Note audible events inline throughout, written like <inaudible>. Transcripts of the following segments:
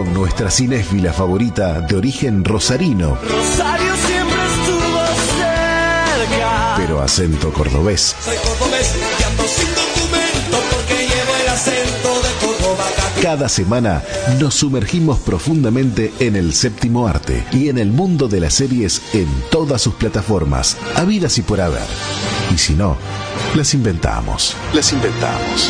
con nuestra cinéfila favorita de origen rosarino. Rosario siempre estuvo cerca. Pero acento cordobés. Soy cordobés y ando sin documento porque llevo el acento de Córdoba. Cada semana nos sumergimos profundamente en el séptimo arte y en el mundo de las series en todas sus plataformas, habidas y por haber. Y si no, las inventamos. Las inventamos.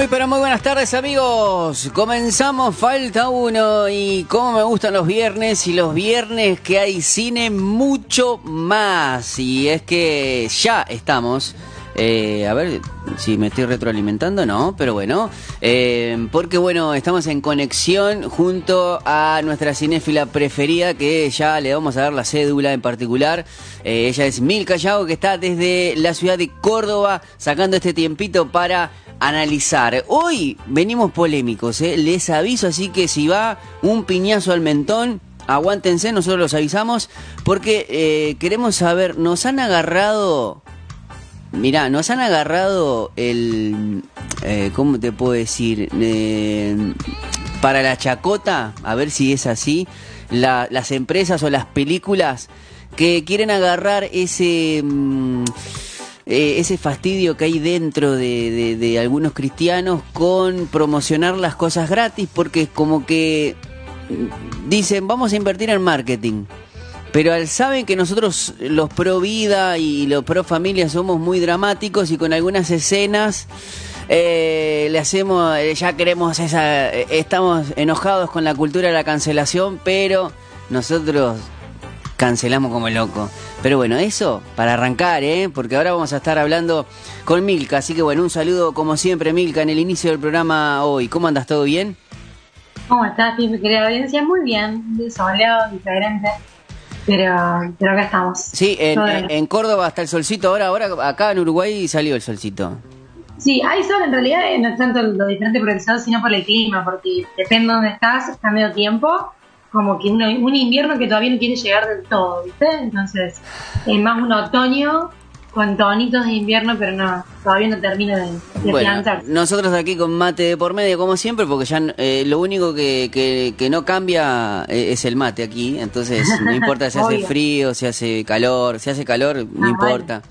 Muy pero muy buenas tardes amigos. Comenzamos Falta uno y como me gustan los viernes y los viernes que hay cine mucho más. Y es que ya estamos. eh, a ver si me estoy retroalimentando, no, pero bueno, eh, porque bueno, estamos en conexión junto a nuestra cinéfila preferida, que ya le vamos a dar la cédula en particular. Eh, ella es Milka Yago, que está desde la ciudad de Córdoba, sacando este tiempito para analizar. Hoy venimos polémicos, ¿eh? les aviso, así que si va un piñazo al mentón, aguántense, nosotros los avisamos, porque eh, queremos saber, nos han agarrado, mirá, nos han agarrado el, eh, ¿cómo te puedo decir? Para la chacota, a ver si es así, la- las empresas o las películas que quieren agarrar ese... mm, eh, ese fastidio que hay dentro de, algunos cristianos con promocionar las cosas gratis porque como que mm, dicen vamos a invertir en marketing pero saben que nosotros los pro vida y los pro familia somos muy dramáticos y con algunas escenas eh, le hacemos eh, ya queremos esa estamos enojados con la cultura de la cancelación pero nosotros cancelamos como loco. Pero bueno, eso para arrancar, ¿eh? Porque ahora vamos a estar hablando con Milka. Así que bueno, un saludo como siempre, Milka, en el inicio del programa hoy. ¿Cómo andas? ¿Todo bien? ¿Cómo estás, mi querida audiencia? Muy bien, soleado, diferente, pero, pero acá estamos. Sí, en, Córdoba está el solcito. Ahora, ahora acá en Uruguay salió el solcito. Sí, hay sol, en realidad eh, no es tanto lo diferente por el sol, sino por el clima, porque depende de dónde estás, está medio tiempo, como que uno- un invierno que todavía no quiere llegar del todo, ¿viste? Entonces, es más un otoño con tonitos de invierno, pero no, todavía no termina de, de Bueno, plantarse. nosotros aquí con mate de por medio, como siempre, porque ya eh, lo único que, que- que no cambia eh, es el mate aquí. Entonces, no importa si hace <laughs> frío, si hace calor, si hace calor, no Ah, importa.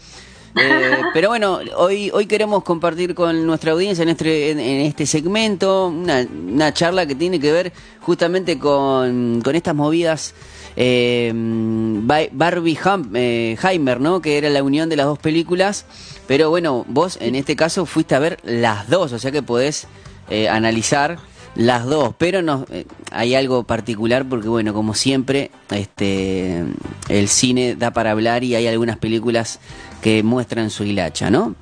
Eh, pero bueno, hoy, hoy queremos compartir con nuestra audiencia en este, en, este segmento una, una charla que tiene que ver justamente con, con estas movidas eh, Ba- Barbie Hum- eh, ¿no? Que era la unión de las dos películas. Pero bueno, vos en este caso fuiste a ver las dos, o sea que podés eh, analizar las dos. Pero no, eh, hay algo particular porque bueno, como siempre, este, el cine da para hablar y hay algunas películas que muestran su hilacha, ¿no?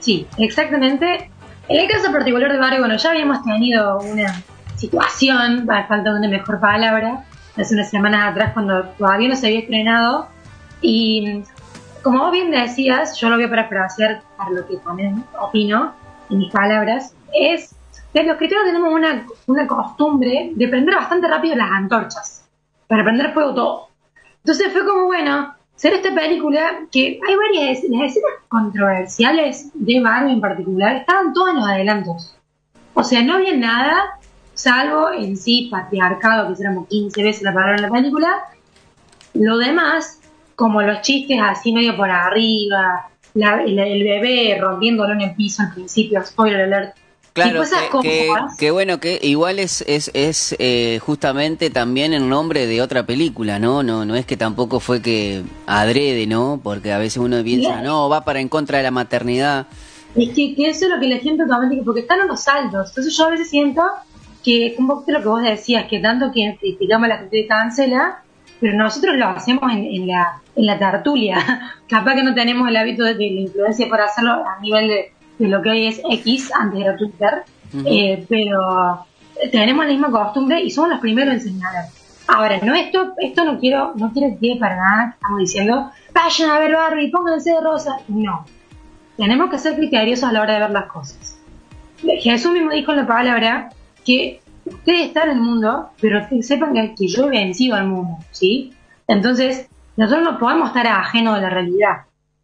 Sí, exactamente. En el caso particular de Barbie, bueno, ya habíamos tenido una situación, a falta de una mejor palabra, hace unas semanas atrás cuando todavía no se había estrenado. Y como vos bien decías, yo lo voy a parafrasear para lo que también opino en mis palabras, es los cristianos tenemos una, una costumbre de prender bastante rápido las antorchas, para prender fuego todo. Entonces fue como, bueno, ser esta película que hay varias es- las escenas controversiales de Barbie en particular estaban todas en los adelantos. O sea, no había nada, salvo en sí patriarcado, que hiciéramos 15 veces la palabra en la película. Lo demás, como los chistes así medio por arriba, el, el bebé rompiéndolo en el piso al principio, spoiler alert. Claro, que, que- cosas. que bueno, que igual es, es, es eh, justamente también el nombre de otra película, ¿no? No no es que tampoco fue que adrede, ¿no? Porque a veces uno piensa, no, va para en contra de la maternidad. Es que, que eso es lo que la gente automáticamente, porque están unos saltos. Entonces yo a veces siento que es un poquito lo que vos decías, que tanto que criticamos a la gente que cancela, pero nosotros lo hacemos en, en la, en la tertulia. <laughs> Capaz que no tenemos el hábito de, de la influencia por hacerlo a nivel de, de lo que hoy es X, antes era Twitter, eh, pero tenemos la misma costumbre y somos los primeros en señalar. Ahora, no esto, esto no quiero, no quiero que para nada, que estamos diciendo, vayan a ver Barbie, pónganse de rosa. No. Tenemos que ser criteriosos a la hora de ver las cosas. Jesús mismo dijo en la palabra que ustedes están en el mundo, pero que sepan que, que yo he vencido al mundo, ¿sí? Entonces, nosotros no podemos estar ajenos de la realidad,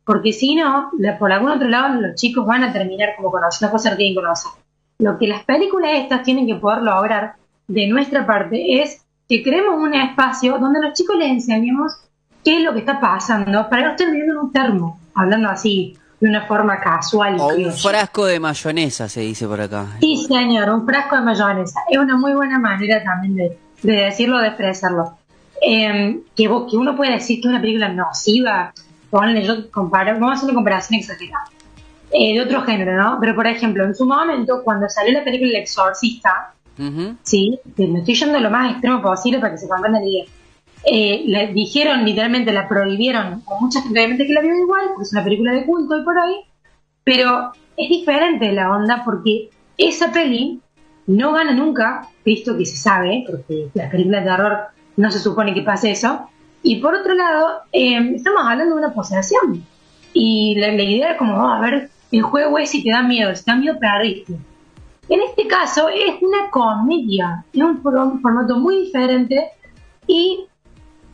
porque si no, por algún otro lado, los chicos van a terminar como conociendo cosas que tienen que conocer. Lo que las películas estas tienen que poder lograr de nuestra parte es que creemos un espacio donde a los chicos les enseñemos qué es lo que está pasando para que no estén viviendo en un termo, hablando así de una forma casual. O un frasco de mayonesa, se dice por acá. Sí, señor, un frasco de mayonesa. Es una muy buena manera también de, de decirlo, de expresarlo. Eh, que, vos- que uno puede decir que es una película nociva, ponle, yo comparo, vamos a hacer una comparación exagerada, eh, de otro género, ¿no? Pero por ejemplo, en su momento, cuando salió la película El Exorcista, Ujú. ¿sí? Que me estoy yendo lo más extremo posible para que se comprenda bien. Eh, le dijeron, literalmente, la prohibieron, o mucha gente obviamente que la vio igual, porque es una película de culto y por ahí, pero es diferente la onda porque esa peli no gana nunca, visto que se sabe, porque las películas de terror no se supone que pase eso, y por otro lado, eh, estamos hablando de una posesión, y la, la idea es como, oh, a ver, el juego es si te da miedo, si te da miedo perdiste. En este caso es una comedia, es un for- formato muy diferente y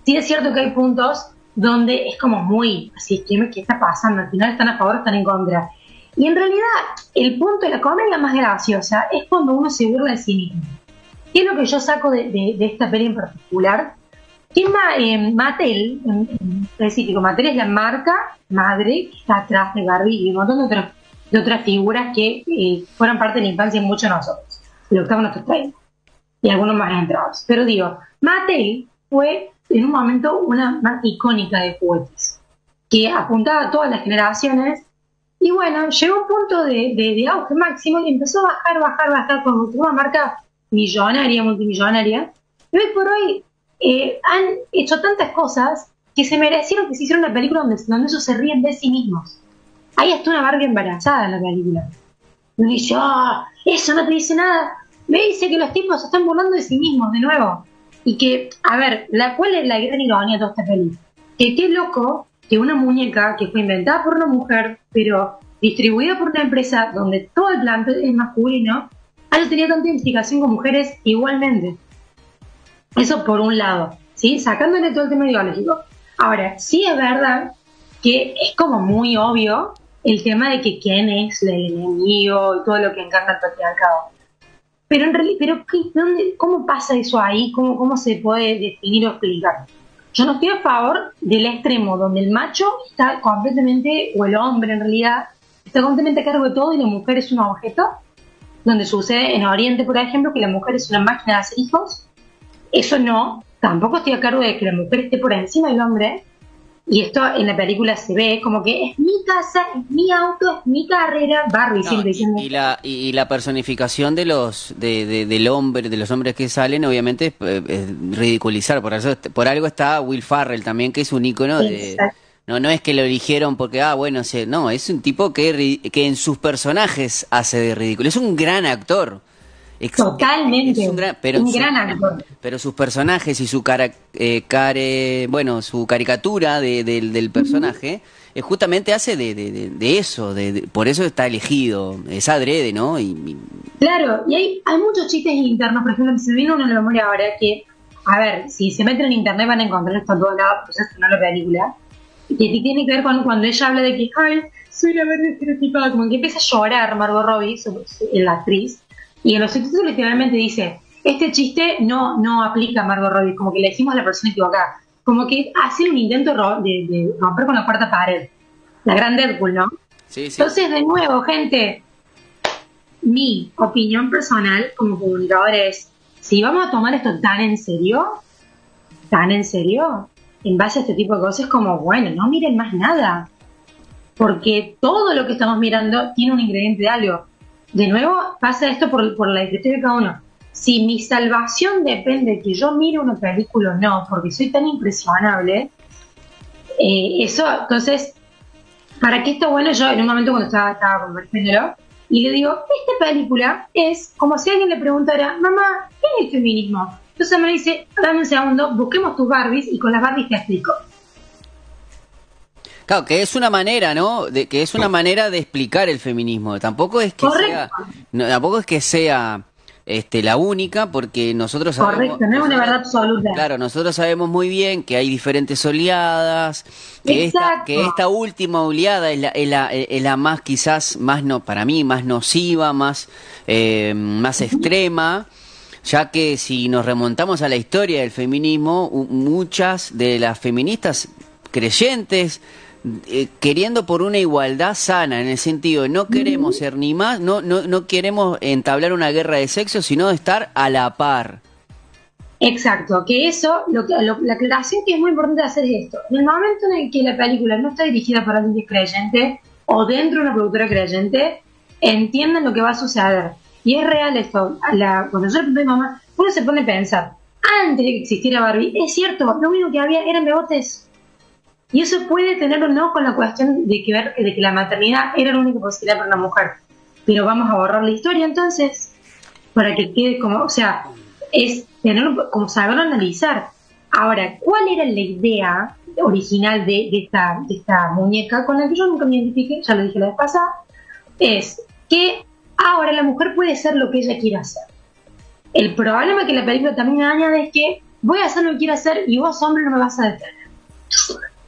sí es cierto que hay puntos donde es como muy, así que ¿qué está pasando? Al final están a favor, están en contra. Y en realidad el punto de la comedia más graciosa es cuando uno se burla de sí mismo. ¿Qué es lo que yo saco de, de- de esta peli en particular? Que Ma- eh, Mattel, en, en específico, Mattel es la marca madre que está atrás de Barbie y un montón de otras, figuras que eh, fueron parte de la infancia de muchos de nosotros, de lo que estamos en nuestros 30 y algunos más entrados. Pero digo, Mattel fue en un momento una marca icónica de juguetes que apuntaba a todas las generaciones y bueno, llegó un punto de, de, de auge máximo y empezó a bajar, bajar, bajar como una marca millonaria, multimillonaria. Y hoy por hoy eh, han hecho tantas cosas que se merecieron que se hiciera una película donde, donde ellos se ríen de sí mismos. Ahí está una Barbie embarazada en la película. Y dice, "Ah, eso no te dice nada. Me dice que los tipos se están burlando de sí mismos de nuevo. Y que, a ver, la, ¿cuál es la gran ironía de toda esta película? Que qué loco que una muñeca que fue inventada por una mujer, pero distribuida por una empresa donde todo el plantel es masculino, haya tenido tanta identificación con mujeres igualmente. Eso por un lado, ¿sí? Sacándole todo el tema ideológico. Ahora, sí es verdad que es como muy obvio el tema de que quién es el enemigo y todo lo que encarna el patriarcado. Pero en realidad, pero ¿qué- dónde, ¿cómo pasa eso ahí? ¿Cómo, ¿Cómo se puede definir o explicar? Yo no estoy a favor del extremo donde el macho está completamente, o el hombre en realidad, está completamente a cargo de todo y la mujer es un objeto, donde sucede en Oriente, por ejemplo, que la mujer es una máquina de hacer hijos. Eso no, tampoco estoy a cargo de que la mujer esté por encima del hombre. Y esto en la película se ve como que es mi casa, es mi auto, es mi carrera, Barbie No, siempre y, diciendo. y la, y, la personificación de los de, de- del hombre, de los hombres que salen, obviamente es, es ridiculizar. Por eso, por algo está Will Farrell también, que es un ícono de. No, no es que lo eligieron porque, ah, bueno, se- no, es un tipo que, que en sus personajes hace de ridículo. Es un gran actor. Totalmente. es un gran, pero Un su- gran actor. Pero sus personajes y su cara, eh, care- bueno, su caricatura de- del- del personaje, eh, justamente hace de, de- eso, por eso está elegido, es adrede, ¿no? Y, y- Claro, y hay, hay muchos chistes internos, por ejemplo, se me vino uno en la memoria ahora que, a ver, si se meten en internet van a encontrar esto a todos lados, pues es una película, que tiene que ver con cuando ella habla de que, ay, soy la verde estereotipada, como que empieza a llorar Margot Robbie, su- su- la actriz, y en los subtítulos literalmente dice, este chiste no, no aplica a Margot Robbie, como que le decimos a la persona equivocada, como que hace un intento de, de romper con la cuarta pared, la gran Deadpool, ¿no? sí, sí. Entonces, de nuevo, gente, mi opinión personal como comunicador es, si vamos a tomar esto tan en serio, tan en serio, en base a este tipo de cosas, como, bueno, no miren más nada. Porque todo lo que estamos mirando tiene un ingrediente de algo. De nuevo, pasa esto por, por la discreción de cada uno. Si mi salvación depende de que yo mire una película o no, porque soy tan impresionable, eh, eso, entonces, ¿para qué está bueno? Yo en un momento cuando estaba, estaba convirtiéndolo, y le digo, esta película es como si alguien le preguntara, mamá, ¿qué es el feminismo? Entonces me dice, dame un segundo, busquemos tus Barbies y con las Barbies te explico. Claro, que es una manera, ¿no? De, que es una manera de explicar el feminismo. Tampoco es que Correcto. sea, no, tampoco es que sea este, la única, porque nosotros sabemos... Correcto, no es una verdad absoluta. Claro, nosotros sabemos muy bien que hay diferentes oleadas, que esta, Exacto. que esta última oleada es la, es la, es la más quizás, más no, para mí, más nociva, más, eh, más extrema, ya que si nos remontamos a la historia del feminismo, muchas de las feministas creyentes, eh, queriendo por una igualdad sana, en el sentido de no queremos ser ni más, no, no, no queremos entablar una guerra de sexo, sino estar a la par. Exacto, que eso, lo que, lo- la aclaración que es muy importante hacer es esto. En el momento en el que la película no está dirigida por alguien creyente o dentro de una productora creyente, entiendan lo que va a suceder. Y es real esto. A La, cuando yo le pregunté a mi mamá, uno se pone a pensar, antes de que existiera Barbie, es cierto, lo único que había eran bebotes. Y eso puede tener o no con la cuestión de que, ver, que la maternidad era la única posibilidad para una mujer. Pero vamos a borrar la historia entonces, para que quede como, o sea, es tenerlo como saberlo analizar. Ahora, ¿cuál era la idea original de, de esta, de esta muñeca con la que yo nunca me identifiqué? Ya lo dije la vez pasada. Es que ahora la mujer puede ser lo que ella quiera hacer. El problema que la película también añade es que voy a hacer lo que quiero hacer y vos, hombre, no me vas a detener.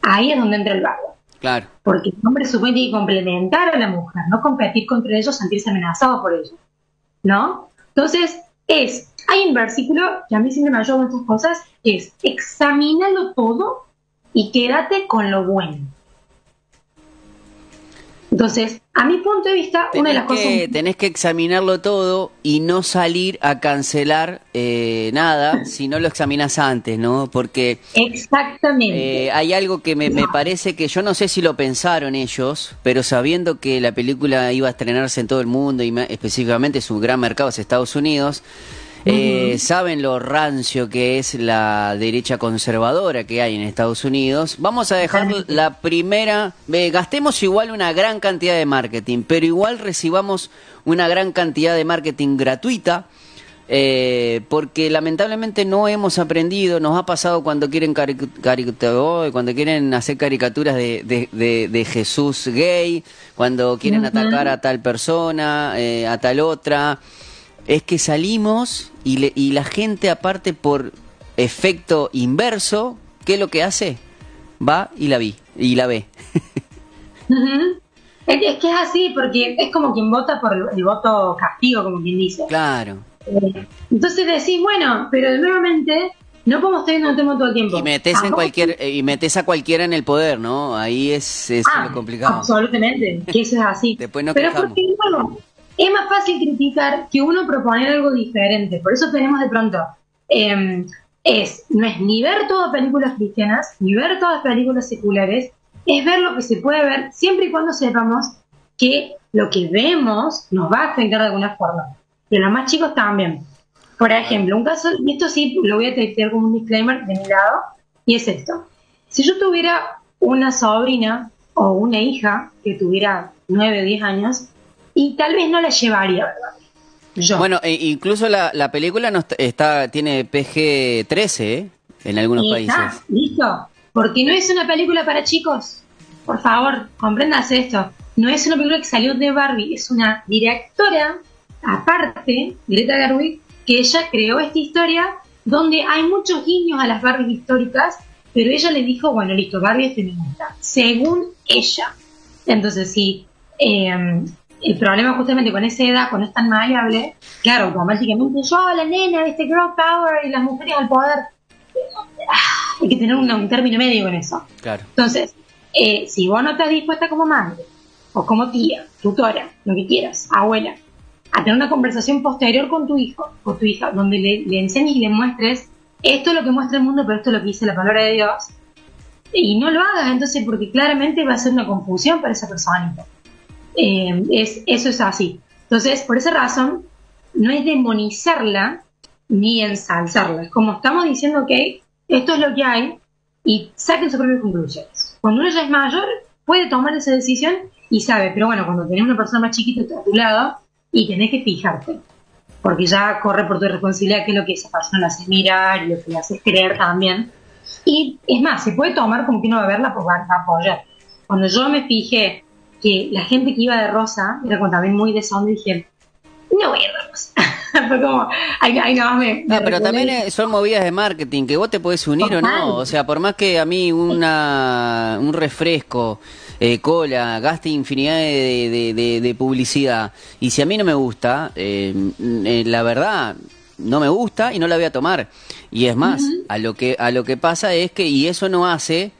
Ahí es donde entra el bardo. Claro. Porque el hombre supone tiene que complementar a la mujer, no competir contra ellos, sentirse amenazado por ellos. ¿No? Entonces, es, hay un versículo que a mí siempre me ayuda con estas cosas, que es, examínalo todo y quédate con lo bueno. Entonces, a mi punto de vista, una de Tenés las cosas... que, tenés que examinarlo todo y no salir a cancelar eh, nada si no lo examinas antes, ¿no? Porque Exactamente. eh, hay algo que me, me parece que yo no sé si lo pensaron ellos, pero sabiendo que la película iba a estrenarse en todo el mundo y específicamente su gran mercado es Estados Unidos, eh, saben lo rancio que es la derecha conservadora que hay en Estados Unidos. Vamos a dejar la primera, eh, gastemos igual una gran cantidad de marketing, pero igual recibamos una gran cantidad de marketing gratuita. eh, porque lamentablemente no hemos aprendido, nos ha pasado cuando quieren caricatura- cuando quieren hacer caricaturas de, de- de- de Jesús gay, cuando quieren atacar a tal persona, eh, a tal otra, es que salimos y, le- y la gente aparte por efecto inverso, ¿qué es lo que hace? Va y la vi, y la ve. Es, es que es así, porque es como quien vota por el, el voto castigo, como quien dice. claro. Eh, Entonces decís, bueno, pero nuevamente no podemos viendo un tema todo el tiempo. Y metes en cualquier eh, y metes a cualquiera en el poder, ¿no? Ahí es, es Ah, lo complicado. Absolutamente, que eso es así. Después nos Pero quejamos. porque, bueno, es más fácil criticar que uno proponer algo diferente. Por eso tenemos de pronto, eh, es, no es ni ver todas películas cristianas, ni ver todas películas seculares, es ver lo que se puede ver siempre y cuando sepamos que lo que vemos nos va a afectar de alguna forma. Y los más chicos también. Por ejemplo, un caso, y esto sí lo voy a tener como un disclaimer de mi lado, y es esto. Si yo tuviera una sobrina o una hija que tuviera 9 o 10 años, y tal vez no la llevaría. Yo. Bueno, e incluso la, la película no está, está- tiene PG-13 ¿eh? en algunos Y países. está, listo. Porque no es una película para chicos. Por favor, comprendas esto. No es una película que salió de Barbie, es una directora aparte, Greta Gerwig, que ella creó esta historia donde hay muchos guiños a las Barbies históricas, pero ella le dijo, bueno, listo, Barbie es feminista, según ella. Entonces, sí, eh, el problema justamente con esa edad, cuando es tan maleable, claro, automáticamente yo, la nena, este girl power y las mujeres al poder, ah, hay que tener un, un término medio con eso. Claro. Entonces, eh, si vos no estás dispuesta como madre, o como tía, tutora, lo que quieras, abuela, a tener una conversación posterior con tu hijo o tu hija, donde le, le enseñes y le muestres esto es lo que muestra el mundo, pero esto es lo que dice la palabra de Dios, y no lo hagas entonces porque claramente va a ser una confusión para esa personita. Eh, es, eso es así. Entonces, por esa razón, no es demonizarla ni ensalzarla. Es como estamos diciendo, ok, esto es lo que hay y saquen sus propias conclusiones. Cuando uno ya es mayor, puede tomar esa decisión y sabe, pero bueno, cuando tenés una persona más chiquita a tu lado y tenés que fijarte, porque ya corre por tu responsabilidad qué es lo que esa persona le hace mirar y lo que le hace creer también. Y es más, se puede tomar como que uno va a verla, pues va a apoyar. Cuando yo me fijé que la gente que iba de rosa era como también muy de esa onda, dije, no voy a ir de rosa. <laughs> Fue como, ay, ay, no, me, me No, pero también son movidas de marketing, que vos te podés unir o no. O sea, por más que a mí una, un refresco, eh, cola, gaste infinidad de, de- de- de publicidad, y si a mí no me gusta, eh, eh, la verdad, no me gusta y no la voy a tomar. Y es más, a, lo que, a lo que pasa es que, y eso no hace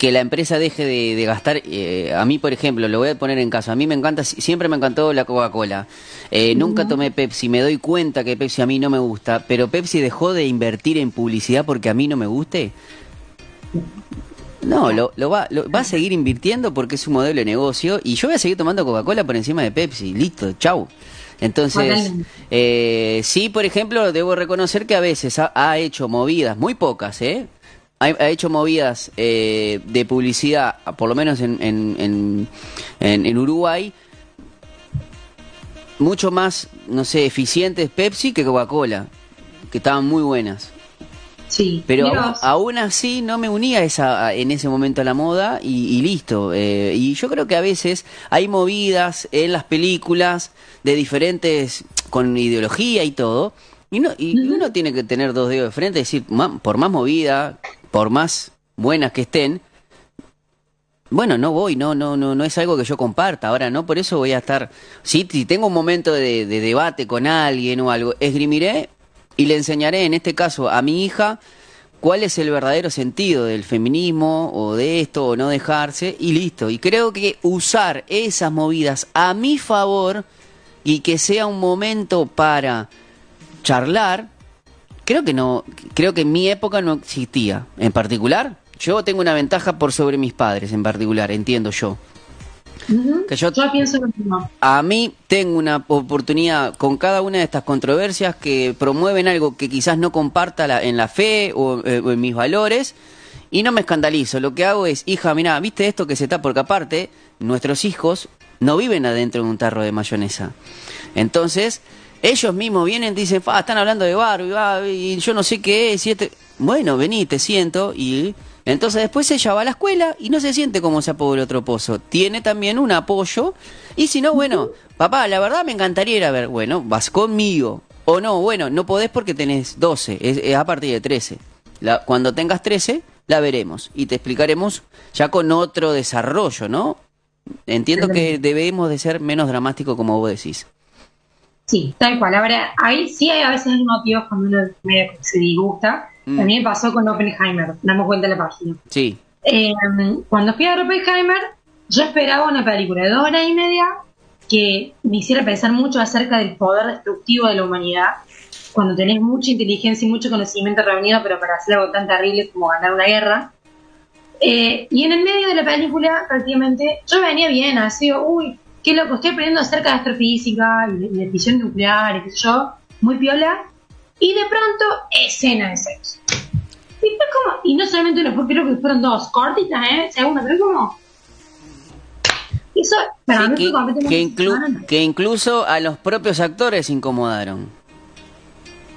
que la empresa deje de, de gastar. eh, a mí, por ejemplo, lo voy a poner en caso. A mí me encanta, siempre me encantó la Coca-Cola. Eh, Nunca tomé Pepsi. Me doy cuenta que Pepsi a mí no me gusta. Pero Pepsi dejó de invertir en publicidad porque a mí no me guste. No, lo, lo va, lo- va a seguir invirtiendo porque es un modelo de negocio. Y yo voy a seguir tomando Coca-Cola por encima de Pepsi. Listo, chau. Entonces, eh, sí, por ejemplo, debo reconocer que a veces ha, ha hecho movidas, muy pocas, ¿eh? Ha, ha hecho movidas eh, de publicidad, por lo menos en, en, en, en- Uruguay, mucho más, no sé, eficientes Pepsi que Coca-Cola, que estaban muy buenas. Sí, Pero aún, así no me unía esa, a- en ese momento a la moda y, y listo. Eh, y yo creo que a veces hay movidas en las películas de diferentes, con ideología y todo. Y, no, y uno tiene que tener dos dedos de frente y decir, "Ma- por más movida, por más buenas que estén, bueno, no voy, no, no, no, no es algo que yo comparta. Ahora no, por eso voy a estar. Si, si tengo un momento de, de debate con alguien o algo, esgrimiré y le enseñaré, en este caso, a mi hija, cuál es el verdadero sentido del feminismo o de esto o no dejarse y listo. Y creo que usar esas movidas a mi favor y que sea un momento para charlar, creo que no, creo que en mi época no existía. En particular, yo tengo una ventaja por sobre mis padres, en particular, entiendo yo. Que yo- yo pienso lo mismo. A mí tengo una oportunidad con cada una de estas controversias que promueven algo que quizás no comparta la- en la fe o, eh, o en mis valores y no me escandalizo. Lo que hago es, hija, mira, ¿viste esto que se está? Porque aparte, nuestros hijos no viven adentro de un tarro de mayonesa. Entonces, ellos mismos vienen y dicen, "Fa, están hablando de Barbie, va, y yo no sé qué es. Y este... Bueno, vení, te siento y... Entonces después ella va a la escuela y no se siente como sapo del otro pozo. Tiene también un apoyo. Y si no, bueno, papá, la verdad me encantaría ir a ver. Bueno, vas conmigo. O no, bueno, no podés porque tenés 12. Es, es a partir de 13. La- cuando tengas 13, la veremos. Y te explicaremos ya con otro desarrollo, ¿no? Entiendo que debemos de ser menos dramáticos como vos decís. Sí, tal cual. Ahora, ahí sí hay a veces hay motivos cuando uno medio se disgusta. Mm. A mí me pasó con Oppenheimer, damos vuelta a la página. Sí. Eh, cuando fui a ver Oppenheimer, yo esperaba una película de dos horas y media que me hiciera pensar mucho acerca del poder destructivo de la humanidad. Cuando tenés mucha inteligencia y mucho conocimiento reunido, pero para hacer algo tan terrible como ganar una guerra. Eh, y en el medio de la película, prácticamente, yo venía bien, así, uy, qué loco, estoy aprendiendo acerca de astrofísica y de, de fisión nuclear y qué sé yo, muy piola. Y de pronto, escena de sexo. Y fue como, y no solamente uno, creo que fueron dos, cortitas, ¿eh? Segunda, pero como. Eso, para Sí, mí que, fue completamente. que inclu- que incluso a los propios actores incomodaron.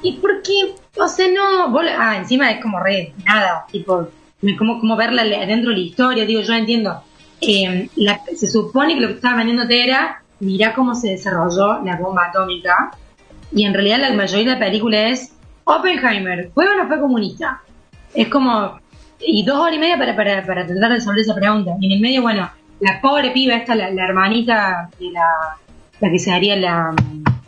¿Y por qué? O sea, no. vos ah, encima es como re. Nada, tipo. Como, como verla dentro de la historia, digo, yo entiendo. Eh, la- se supone que lo que estaba vendiéndote era. Mirá cómo se desarrolló la bomba atómica. Y en realidad la mayoría de la película es. Oppenheimer, ¿fue o no fue comunista? Es como. Y dos horas y media para, para, para tratar de resolver esa pregunta. Y en el medio, bueno, la pobre piba, esta, la, hermanita de la. La que se haría la.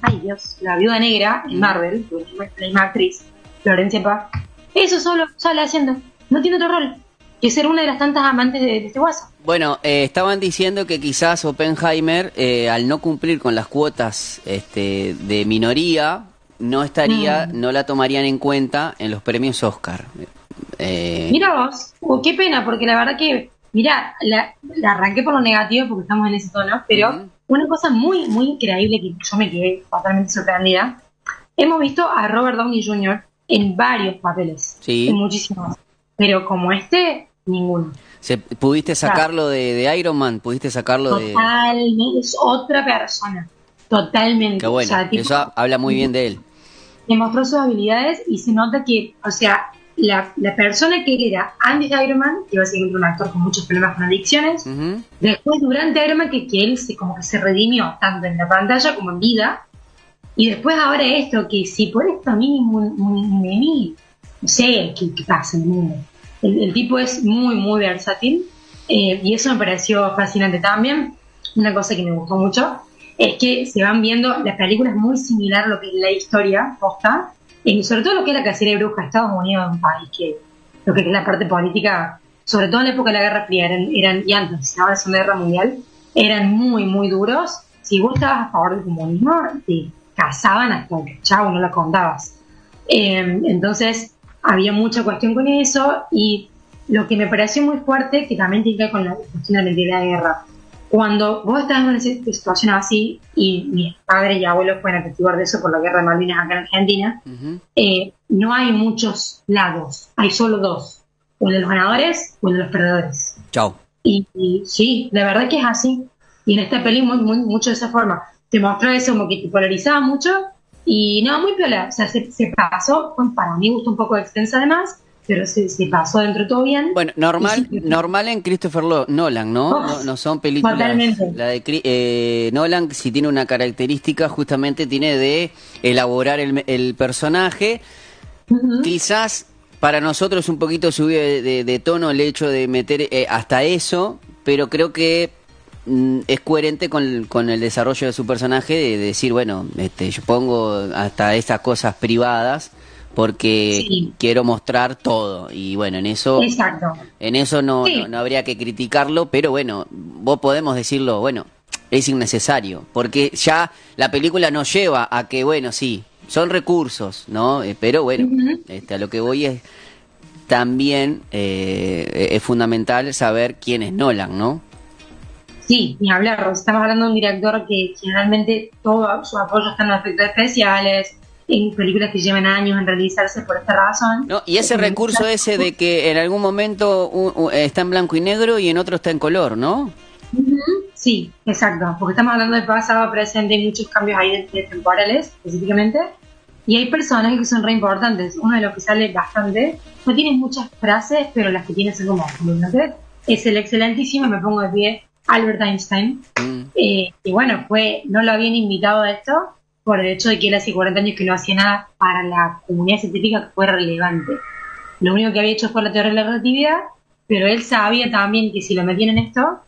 Ay Dios, la viuda negra en Marvel, la misma actriz, Florencia Paz. Eso solo, sola haciendo. No tiene otro rol que ser una de las tantas amantes de, de este guaso. Bueno, eh, estaban diciendo que quizás Oppenheimer, eh, al no cumplir con las cuotas este, de minoría, no estaría, Mm. no la tomarían en cuenta en los premios Oscar. Eh, Mira vos, oh, qué pena, porque la verdad que, mira, la, la arranqué por lo negativo porque estamos en ese tono, pero una cosa muy, muy increíble que yo me quedé totalmente sorprendida. Hemos visto a Robert Downey Jr. en varios papeles, Sí. en muchísimos, pero como este, ninguno. se- ¿Pudiste sacarlo de, de Iron Man? ¿Pudiste sacarlo de...? Totalmente, es otra persona, totalmente. Qué bueno, O sea, tipo, eso habla muy bien de él. demostró sus habilidades y se nota que, o sea, la, la persona que él era antes de Iron Man, que básicamente un actor con muchos problemas con adicciones, después durante Iron Man que, que él se como que se redimió tanto en la pantalla como en vida, Y después ahora esto, que si por esto a mí, un, no sé qué, pasa en el mundo. El, tipo es muy, muy versátil eh, y eso me pareció fascinante también. Una cosa que me gustó mucho es que se van viendo, las películas muy similar a lo que es la historia posta, y sobre todo lo que es la cacería de brujas, Estados Unidos un país que lo que es la parte política, sobre todo en la época de la Guerra Fría, eran, eran y antes, ahora es una guerra mundial, eran muy, muy duros. Si vos a favor del comunismo, te cazaban hasta que chavo, no lo contabas. Eh, entonces, había mucha cuestión con eso y lo que me pareció muy fuerte, que también tiene que ver con la cuestión de la guerra, cuando vos estás en una situación así, y mis padres y abuelos pueden atestiguar de eso por la guerra de Malvinas acá en Argentina, eh, no hay muchos lados, hay solo dos, o de los ganadores o de los perdedores. Chao. Y, sí, la verdad que es así. Y en esta peli muy, muy, mucho de esa forma. Te mostró eso como que te polarizaba mucho y no, muy piola. O sea, se, se pasó, para mí gustó un poco extensa además, pero se, pasó dentro todo bien. Bueno, normal, normal en Christopher Nolan, ¿no? no, son películas. Totalmente. La de eh, Nolan, si tiene una característica, justamente tiene de elaborar el, personaje. Quizás para nosotros un poquito subió de, tono el hecho de meter eh, hasta eso, pero creo que es coherente con, con, el desarrollo de su personaje de, decir, bueno, este, yo pongo hasta esas cosas privadas porque quiero mostrar todo. Y bueno en eso en eso no, no, habría que criticarlo pero bueno vos podemos decirlo bueno es innecesario porque ya la película nos lleva a que bueno sí son recursos no eh, pero bueno este, a lo que voy es también eh, es fundamental saber quién es Nolan no Sí, ni hablar. Estamos hablando de un director que generalmente todo su apoyo está en los efectos especiales, en películas que llevan años en realizarse por esta razón. No, y ese recurso ese de que en algún momento está en blanco y negro y en otro está en color, ¿no? Sí, exacto, porque estamos hablando de pasado, presente y muchos cambios ahí de, temporales específicamente. Y hay personajes que son re importantes. Uno de los que sale bastante, no tiene muchas frases, pero las que tiene son como Es el excelentísimo, me pongo de pie, Albert Einstein. Mm. Eh, y bueno, fue, no lo habían invitado a esto, por el hecho de que él hace 40 años que no hacía nada para la comunidad científica que fue relevante. Lo único que había hecho fue la teoría de la relatividad, pero él sabía también que si lo metían en esto,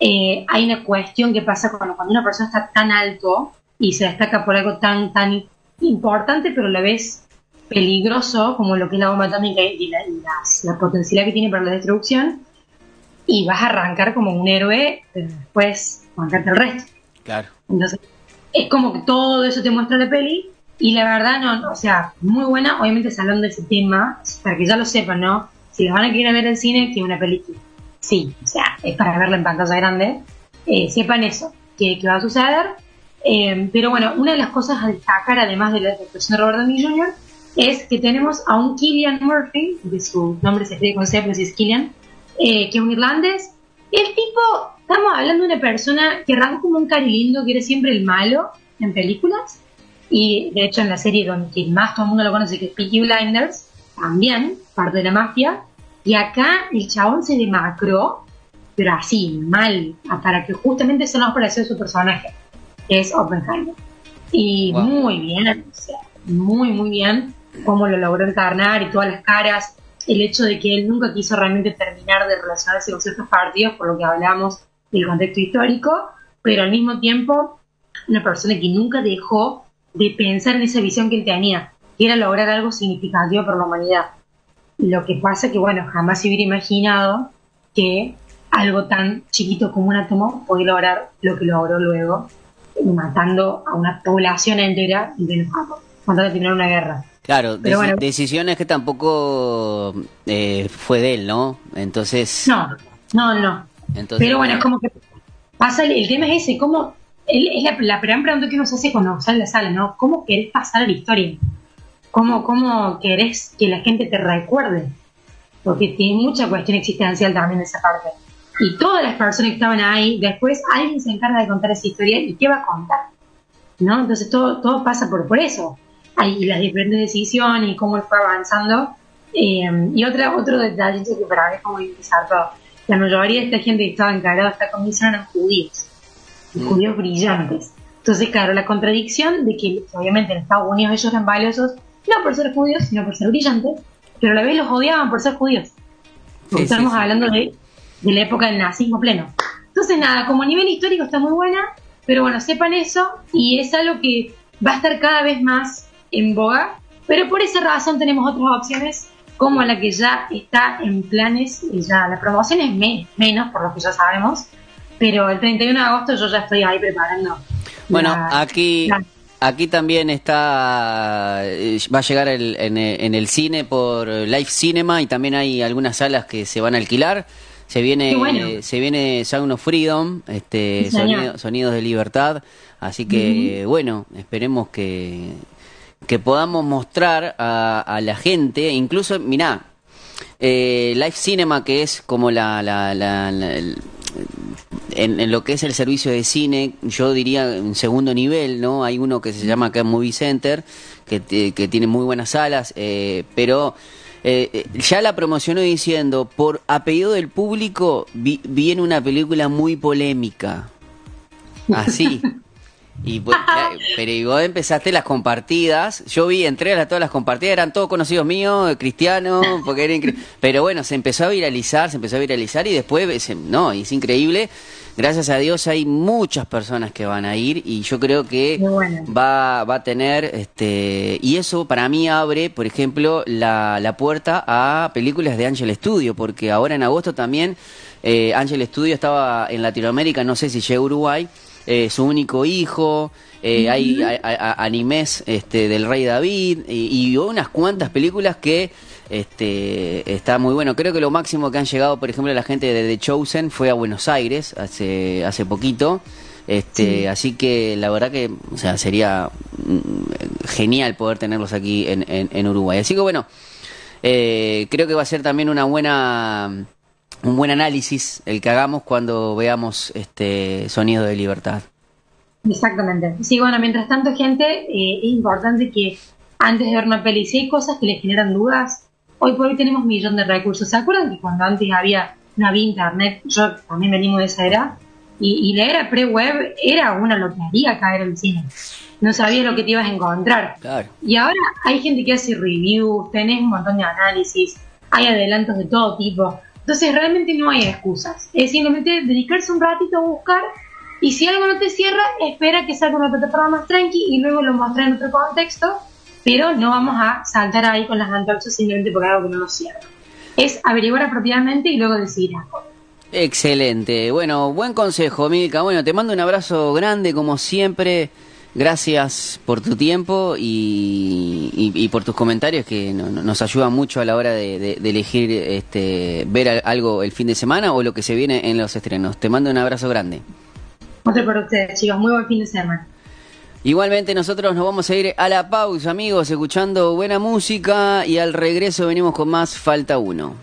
eh, hay una cuestión que pasa cuando, cuando una persona está tan alto y se destaca por algo tan, tan importante, pero a la vez peligroso, como lo que es la bomba atómica y la, la potencialidad que tiene para la destrucción, y vas a arrancar como un héroe, pero después arrancarte el resto. Claro. Entonces, es como que todo eso te muestra la peli y la verdad no, o sea, muy buena, obviamente hablando de ese tema, para que ya lo sepan, ¿no? Si los van a querer ver en cine, que una película. Sí, o sea, es para verla en pantalla grande. Eh, sepan eso, que, va a suceder. Eh, pero bueno, una de las cosas a destacar, además de la actuación de Robert Downey Jr., es que tenemos a un Killian Murphy, de su nombre se escribe con C, pero es Killian, eh, que es un irlandés. El tipo Estamos hablando de una persona que arranca como un cari lindo, que era siempre el malo en películas. Y de hecho en la serie donde más todo el mundo lo conoce, que es Peaky Blinders, también, parte de la mafia. Y acá el chabón se demacró, pero así, mal, para que justamente se nos pareció su personaje, que es Oppenheimer. Y muy bien, muy, muy bien cómo lo logró encarnar y todas las caras. El hecho de que él nunca quiso realmente terminar de relacionarse con ciertos partidos, por lo que hablamos el contexto histórico, pero al mismo tiempo una persona que nunca dejó de pensar en esa visión que él tenía, que era lograr algo significativo para la humanidad. Lo que pasa que, bueno, jamás se hubiera imaginado que algo tan chiquito como un átomo podía lograr lo que logró luego, matando a una población entera de cuando terminar una guerra. Claro, decisiones que tampoco eh, fue de él, ¿no? Entonces... No, no, no. Pero bueno, es como que pasa, el, tema es ese, ¿cómo? es la, la gran pregunta que uno se hace cuando sale de la sala, ¿no? ¿Cómo querés pasar a la historia? ¿Cómo, ¿Cómo querés que la gente te recuerde? Porque tiene mucha cuestión existencial también de esa parte. Y todas las personas que estaban ahí, después alguien se encarga de contar esa historia y qué va a contar. ¿No? Entonces todo, todo pasa por, por eso. Y las diferentes decisiones y cómo él fue avanzando. Eh, y otra, otro detallito que para mí es muy todo la mayoría de esta gente que estaba encargada de esta comisión eran judíos, mm. judíos brillantes. Entonces, claro, la contradicción de que obviamente en Estados Unidos ellos eran valiosos, no por ser judíos, sino por ser brillantes, pero a la vez los odiaban por ser judíos. Porque Sí, sí, estamos sí. hablando de, de la época del nazismo pleno. Entonces, nada, como a nivel histórico está muy buena, pero bueno, sepan eso y es algo que va a estar cada vez más en boga, pero por esa razón tenemos otras opciones como la que ya está en planes, y ya la promoción es me- menos por lo que ya sabemos, pero el 31 de agosto yo ya estoy ahí preparando. Bueno, la- aquí la- aquí también está eh, va a llegar el- en, el- en el cine por Live Cinema y también hay algunas salas que se van a alquilar. Se viene bueno. eh, se viene Sound of Freedom, este sonido- sonidos de libertad, así que bueno, esperemos que que podamos mostrar a, a la gente, incluso mirá, eh, Live Cinema que es como la, la- la- la- el- en, en lo que es el servicio de cine, yo diría en segundo nivel, ¿no? Hay uno que se llama acá Movie Center, que, que tiene muy buenas salas, eh, pero eh, eh, ya la promocionó diciendo, por apellido del público, vi- viene una película muy polémica. <laughs> Así. Y pues, <laughs> eh, pero y vos empezaste las compartidas. Yo vi, entré a todas las compartidas, eran todos conocidos míos, eh, cristianos, <laughs> porque era incre- Pero bueno, se empezó a viralizar, se empezó a viralizar y después, eh, se- no, y es increíble. Gracias a Dios hay muchas personas que van a ir y yo creo que bueno. va, va a tener, este, y eso para mí abre, por ejemplo, la, la puerta a películas de Ángel Studio, porque ahora en agosto también eh, Ángel Studio estaba en Latinoamérica, no sé si llega a Uruguay, eh, su único hijo, eh, hay, hay- hay- animes este, del Rey David y, y unas cuantas películas que este, está muy bueno. Creo que lo máximo que han llegado, por ejemplo, la gente de The Chosen fue a Buenos Aires hace, hace poquito. Este, Así que la verdad que o sea, sería mm, genial poder tenerlos aquí en, en- en Uruguay. Así que bueno, eh, creo que va a ser también una buena un buen análisis el que hagamos cuando veamos este Sonido de Libertad. Exactamente. Sí, bueno, mientras tanto, gente, eh, es importante que antes de ver una peli, si hay cosas que les generan dudas, hoy por hoy tenemos un millón de recursos. ¿Se acuerdan que cuando antes había, no había internet, yo también venimos de esa era, y, y la era pre-web era una lotería caer al cine. No sabías lo que te ibas a encontrar. Claro. Y ahora hay gente que hace reviews, tenés un montón de análisis, hay adelantos de todo tipo. Entonces realmente no hay excusas. Es simplemente dedicarse un ratito a buscar y si algo no te cierra, espera que salga una plataforma más tranqui y luego lo mostraré en otro contexto, pero no vamos a saltar ahí con las antorchas simplemente por algo que no nos cierra. Es averiguar apropiadamente y luego decidir algo. Excelente. Bueno, buen consejo, Milka. Bueno, te mando un abrazo grande como siempre. Gracias por tu tiempo y, y- y por tus comentarios que no- no- nos ayudan mucho a la hora de, de- de elegir este, ver al- algo el fin de semana o lo que se viene en los estrenos. Te mando un abrazo grande. Otro para ustedes, chicos. Muy buen fin de semana. Igualmente nosotros nos vamos a ir a la pausa, amigos, escuchando buena música y al regreso venimos con más Falta Uno.